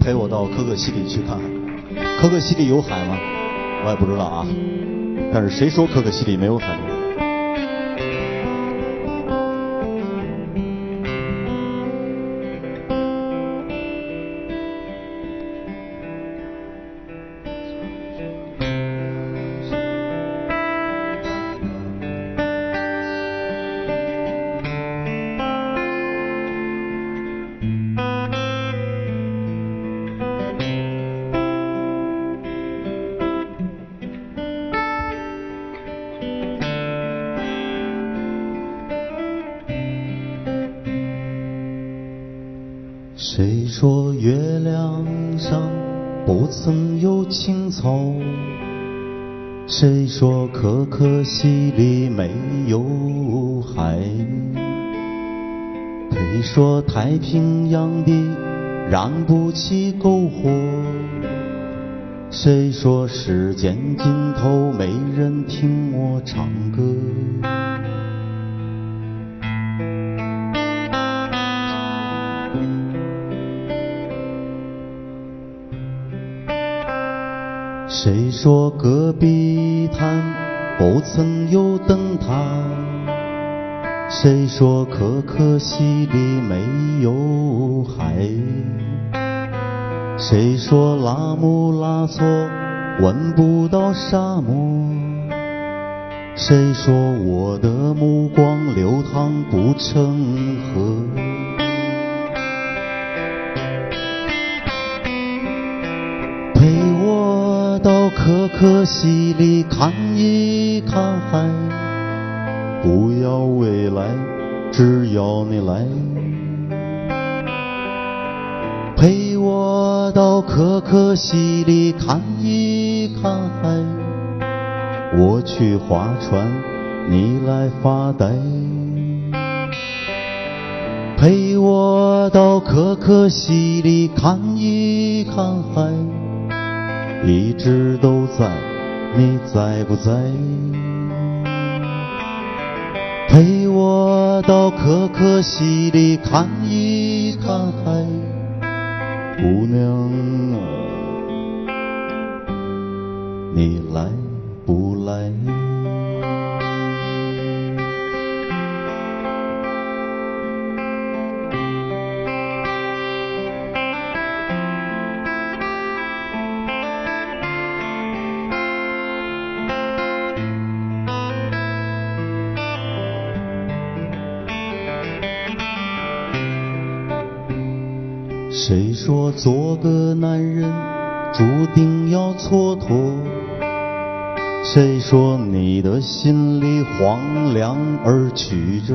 陪我到可可西里去看看。可可西里有海吗？我也不知道啊。但是谁说可可西里没有海？谁说月亮上不曾有青草？谁说可可西里没有海？谁说太平洋底燃不起篝火？谁说时间尽头没人听我唱歌？谁说戈壁滩不曾有灯塔？谁说可可西里没有海？谁说拉姆拉措闻不到沙漠？谁说我的目光流淌不成河？可可西里看一看海，不要未来，只要你来。陪我到可可西里看一看海，我去划船，你来发呆。陪我到可可西里看一看海。一直都在，你在不在？陪我到可可西里看一看海，姑娘啊，你来不来？谁说做个男人注定要蹉跎？谁说你的心里荒凉而曲折？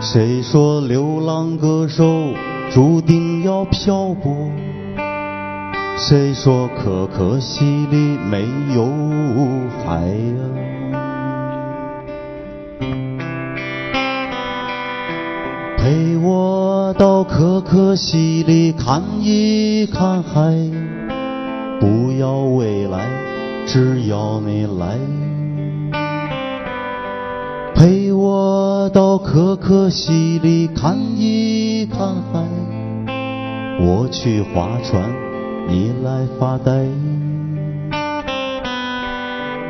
谁说流浪歌手注定要漂泊？谁说可可西里没有海洋？到可可西里看一看海，不要未来，只要你来。陪我到可可西里看一看海，我去划船，你来发呆。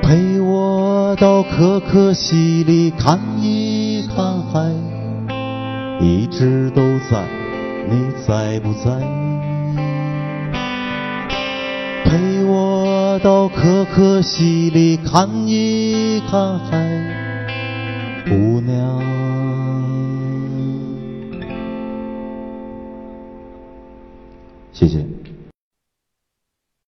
陪我到可可西里看一看海。一直都在，你在不在？陪我到可可西里看一看海，姑娘。谢谢。